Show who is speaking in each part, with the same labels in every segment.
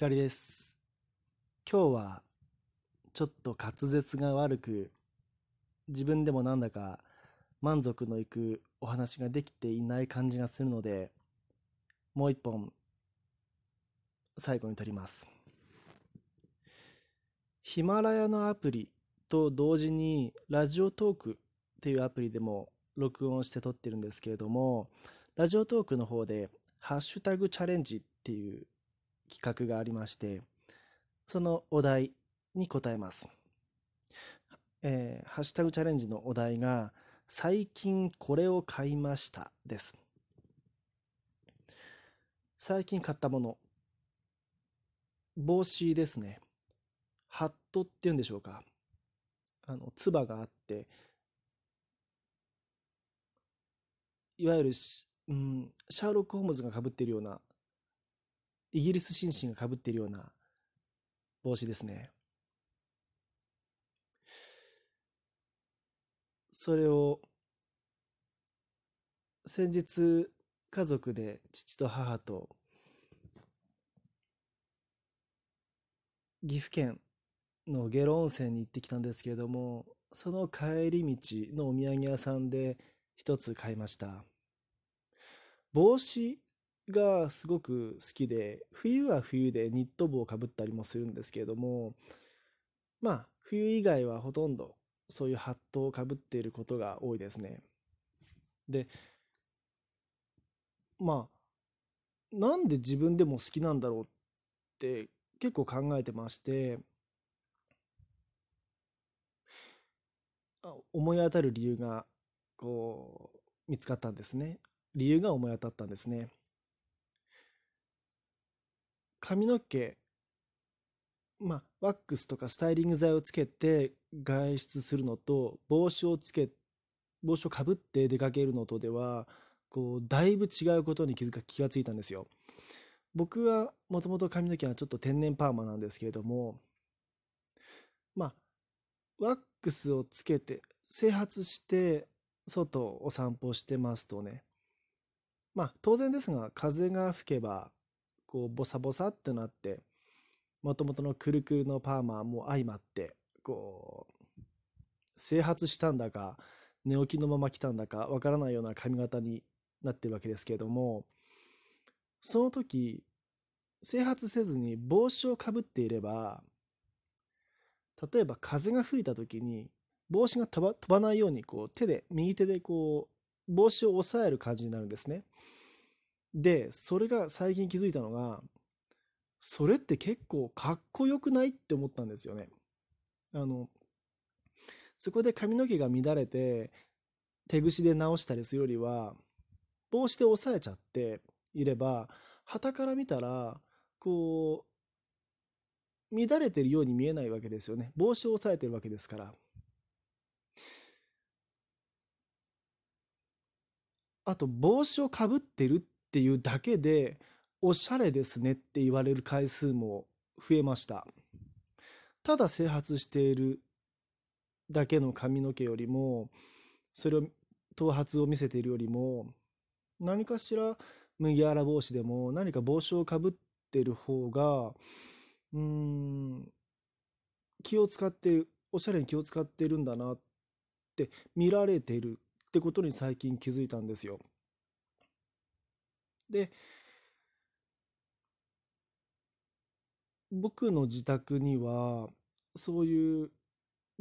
Speaker 1: 光です。今日はちょっと滑舌が悪く、自分でもなんだか満足のいくお話ができていない感じがするので、もう一本最後に撮ります。ヒマラヤのアプリと同時にラジオトークっていうアプリでも録音して撮ってるんですけれども、ラジオトークの方でハッシュタグチャレンジっていう企画がありまして、そのお題に答えます。えーハッシュタグチャレンジのお題が、最近これを買いましたです。最近買ったもの。帽子ですね。ハットっていうんでしょうか。あの、つばがあって、いわゆる、うん、シャーロック・ホームズが被っているような、イギリス紳士が被っているような帽子ですね。それを、先日、家族で父と母と、岐阜県の下呂温泉に行ってきたんですけれども、その帰り道のお土産屋さんで一つ買いました。帽子がすごく好きで、冬は冬でニット帽をかぶったりもするんですけれども、まあ、冬以外はほとんどそういうハットをかぶっていることが多いですね。で、まあ、なんで自分でも好きなんだろうって結構考えてまして、思い当たる理由がこう見つかったんですね。理由が思い当たったんですね。髪の毛、まあ、ワックスとかスタイリング剤をつけて外出するのと、帽子をつけ、帽子をかぶって出かけるのとでは、こう、だいぶ違うことに気づか、気がついたんですよ。僕はもともと髪の毛はちょっと天然パーマなんですけれども、まあ、ワックスをつけて、整髪して、外をお散歩してますとね、まあ、当然ですが、風が吹けば、こう、ボサボサってなって、もともとのくるくるのパーマも相まって、こう、整髪したんだか、寝起きのまま来たんだか、わからないような髪型になってるわけですけれども、その時、整髪せずに帽子をかぶっていれば、例えば風が吹いた時に、帽子が飛ば飛ばないように、こう、手で、右手でこう、帽子を押さえる感じになるんですね。で、それが最近気づいたのが、それって結構かっこよくないって思ったんですよね。あの、そこで髪の毛が乱れて、手ぐしで直したりするよりは、帽子で押さえちゃっていれば、傍から見たら、こう、乱れてるように見えないわけですよね。帽子を押さえてるわけですから。あと、帽子をかぶってるっていうだけで、おしゃれですねって言われる回数も増えました。ただ整髪しているだけの髪の毛よりも、それを、頭髪を見せているよりも、何かしら麦わら帽子でも何か帽子をかぶってる方が、うーん、気を使って、おしゃれに気を使ってるんだなって見られているってことに最近気づいたんですよ。で、僕の自宅には、そういう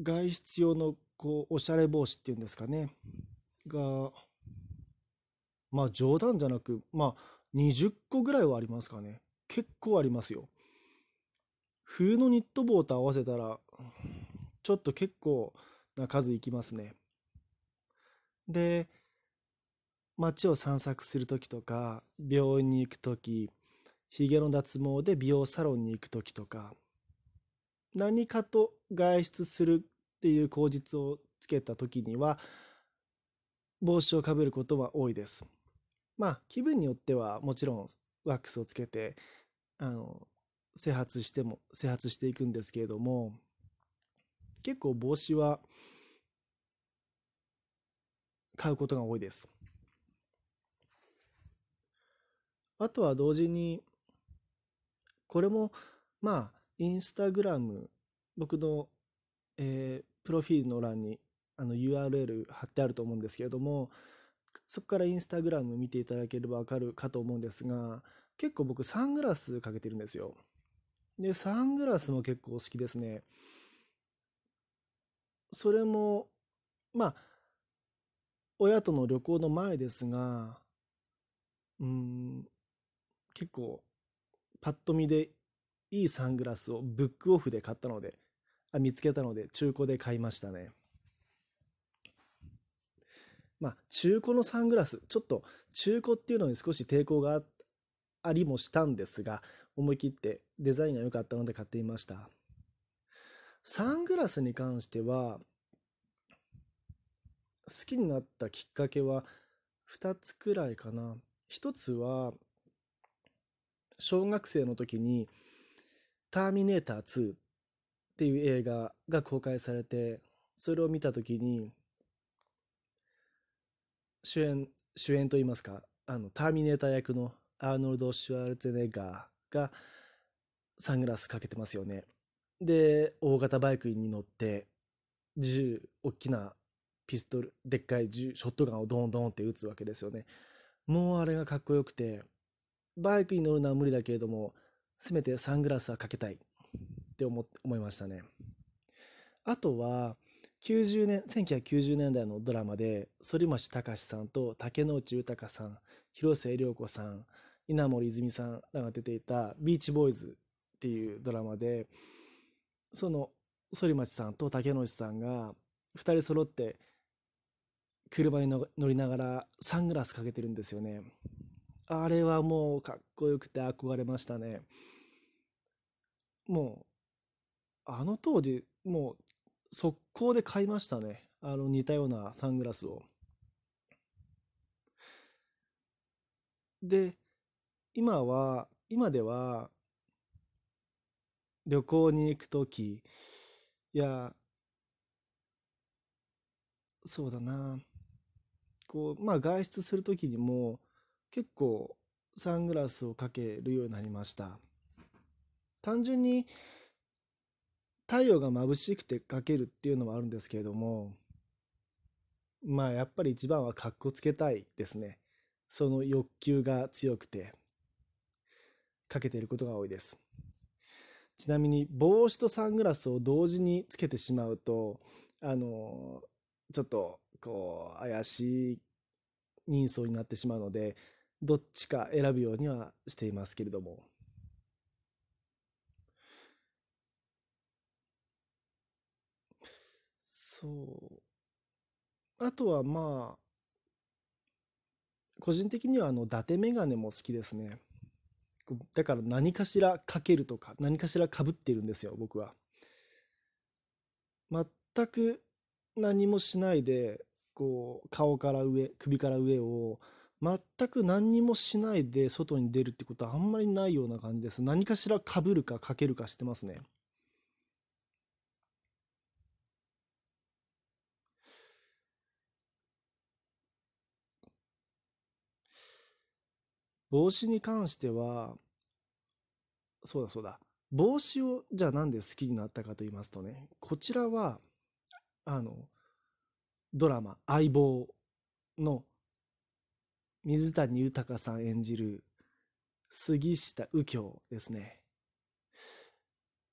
Speaker 1: 外出用のこうおしゃれ帽子っていうんですかね、が、まあ冗談じゃなく、まあ20個ぐらいはありますかね。結構ありますよ。冬のニット帽と合わせたら、ちょっと結構な数いきますね。で、街を散策するときとか、病院に行くとき、ヒゲの脱毛で美容サロンに行くときとか、何かと外出するっていう口実をつけたときには、帽子をかぶることは多いです。まあ、気分によってはもちろんワックスをつけて、あの、整髪しても、整髪していくんですけれども、結構帽子は買うことが多いです。あとは同時にこれも、まあ、インスタグラム、僕の、えー、プロフィールの欄にあの URL 貼ってあると思うんですけれども、そこからインスタグラム見ていただければわかるかと思うんですが、結構僕サングラスかけてるんですよ。で、サングラスも結構好きですね。それも、まあ、親との旅行の前ですが、うん、結構、パッと見でいいサングラスをブックオフで買ったので、あ見つけたので中古で買いましたね。まあ、中古のサングラス、ちょっと中古っていうのに少し抵抗がありもしたんですが、思い切ってデザインが良かったので買ってみました。サングラスに関しては、好きになったきっかけは2つくらいかな。1つは、小学生の時に、ターミネーター2っていう映画が公開されて、それを見た時に、主演、主演といいますか、あの、ターミネーター役のアーノルド・シュワルツェネッガーがサングラスかけてますよね。で、大型バイクに乗って、銃、大きなピストル、でっかい銃、ショットガンをドンドンって撃つわけですよね。もうあれがかっこよくて、バイクに乗るのは無理だけれども、せめてサングラスはかけたいって思思いましたね。あとは、90年、1990年代のドラマで、反町隆史さんと竹野内豊さん、広末涼子さん、稲森泉さんらが出ていたビーチボーイズっていうドラマで、その反町さんと竹野内さんが2人揃って車に乗りながらサングラスかけてるんですよね。あれはもうかっこよくて憧れましたね。もう、あの当時、もう速攻で買いましたね。あの似たようなサングラスを。で、今は、今では、旅行に行くとき、いや、そうだな。こう、まあ外出するときにも、結構サングラスをかけるようになりました。単純に太陽が眩しくてかけるっていうのもあるんですけれども、まあやっぱり一番はかっこつけたいですね。その欲求が強くて、かけていることが多いです。ちなみに帽子とサングラスを同時につけてしまうと、あの、ちょっとこう怪しい人相になってしまうので、どっちか選ぶようにはしていますけれども。そう。あとはまあ、個人的にはあの、伊達メガネも好きですね。だから何かしらかけるとか、何かしらかぶってるんですよ、僕は。全く何もしないで、こう、顔から上、首から上を、全く何にもしないで外に出るってことはあんまりないような感じです。何かしらかぶるかかけるかしてますね。帽子に関しては、そうだそうだ。帽子をじゃあなんで好きになったかと言いますとね、こちらは、あの、ドラマ、相棒の水谷豊さん演じる杉下右京ですね。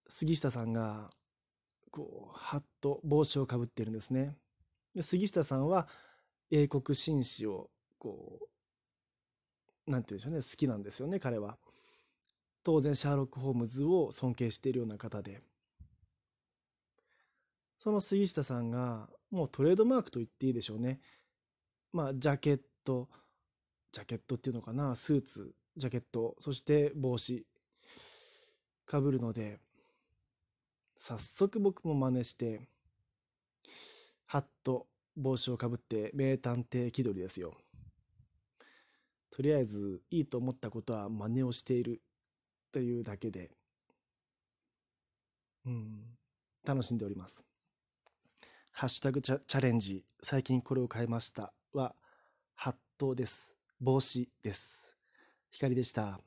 Speaker 1: 杉下さんが、こう、はっと帽子をかぶってるんですね。で杉下さんは英国紳士を、こう、なんて言うんでしょうね、好きなんですよね、彼は。当然、シャーロック・ホームズを尊敬しているような方で。その杉下さんが、もうトレードマークと言っていいでしょうね。まあ、ジャケット、ジャケットっていうのかな、スーツ、ジャケット、そして帽子、かぶるので、早速僕も真似して、ハッと帽子をかぶって名探偵気取りですよ。とりあえずいいと思ったことは真似をしているというだけで、うん、楽しんでおります。ハッシュタグチャレンジ、最近これを変えましたは、ハットです。帽子です。光でした。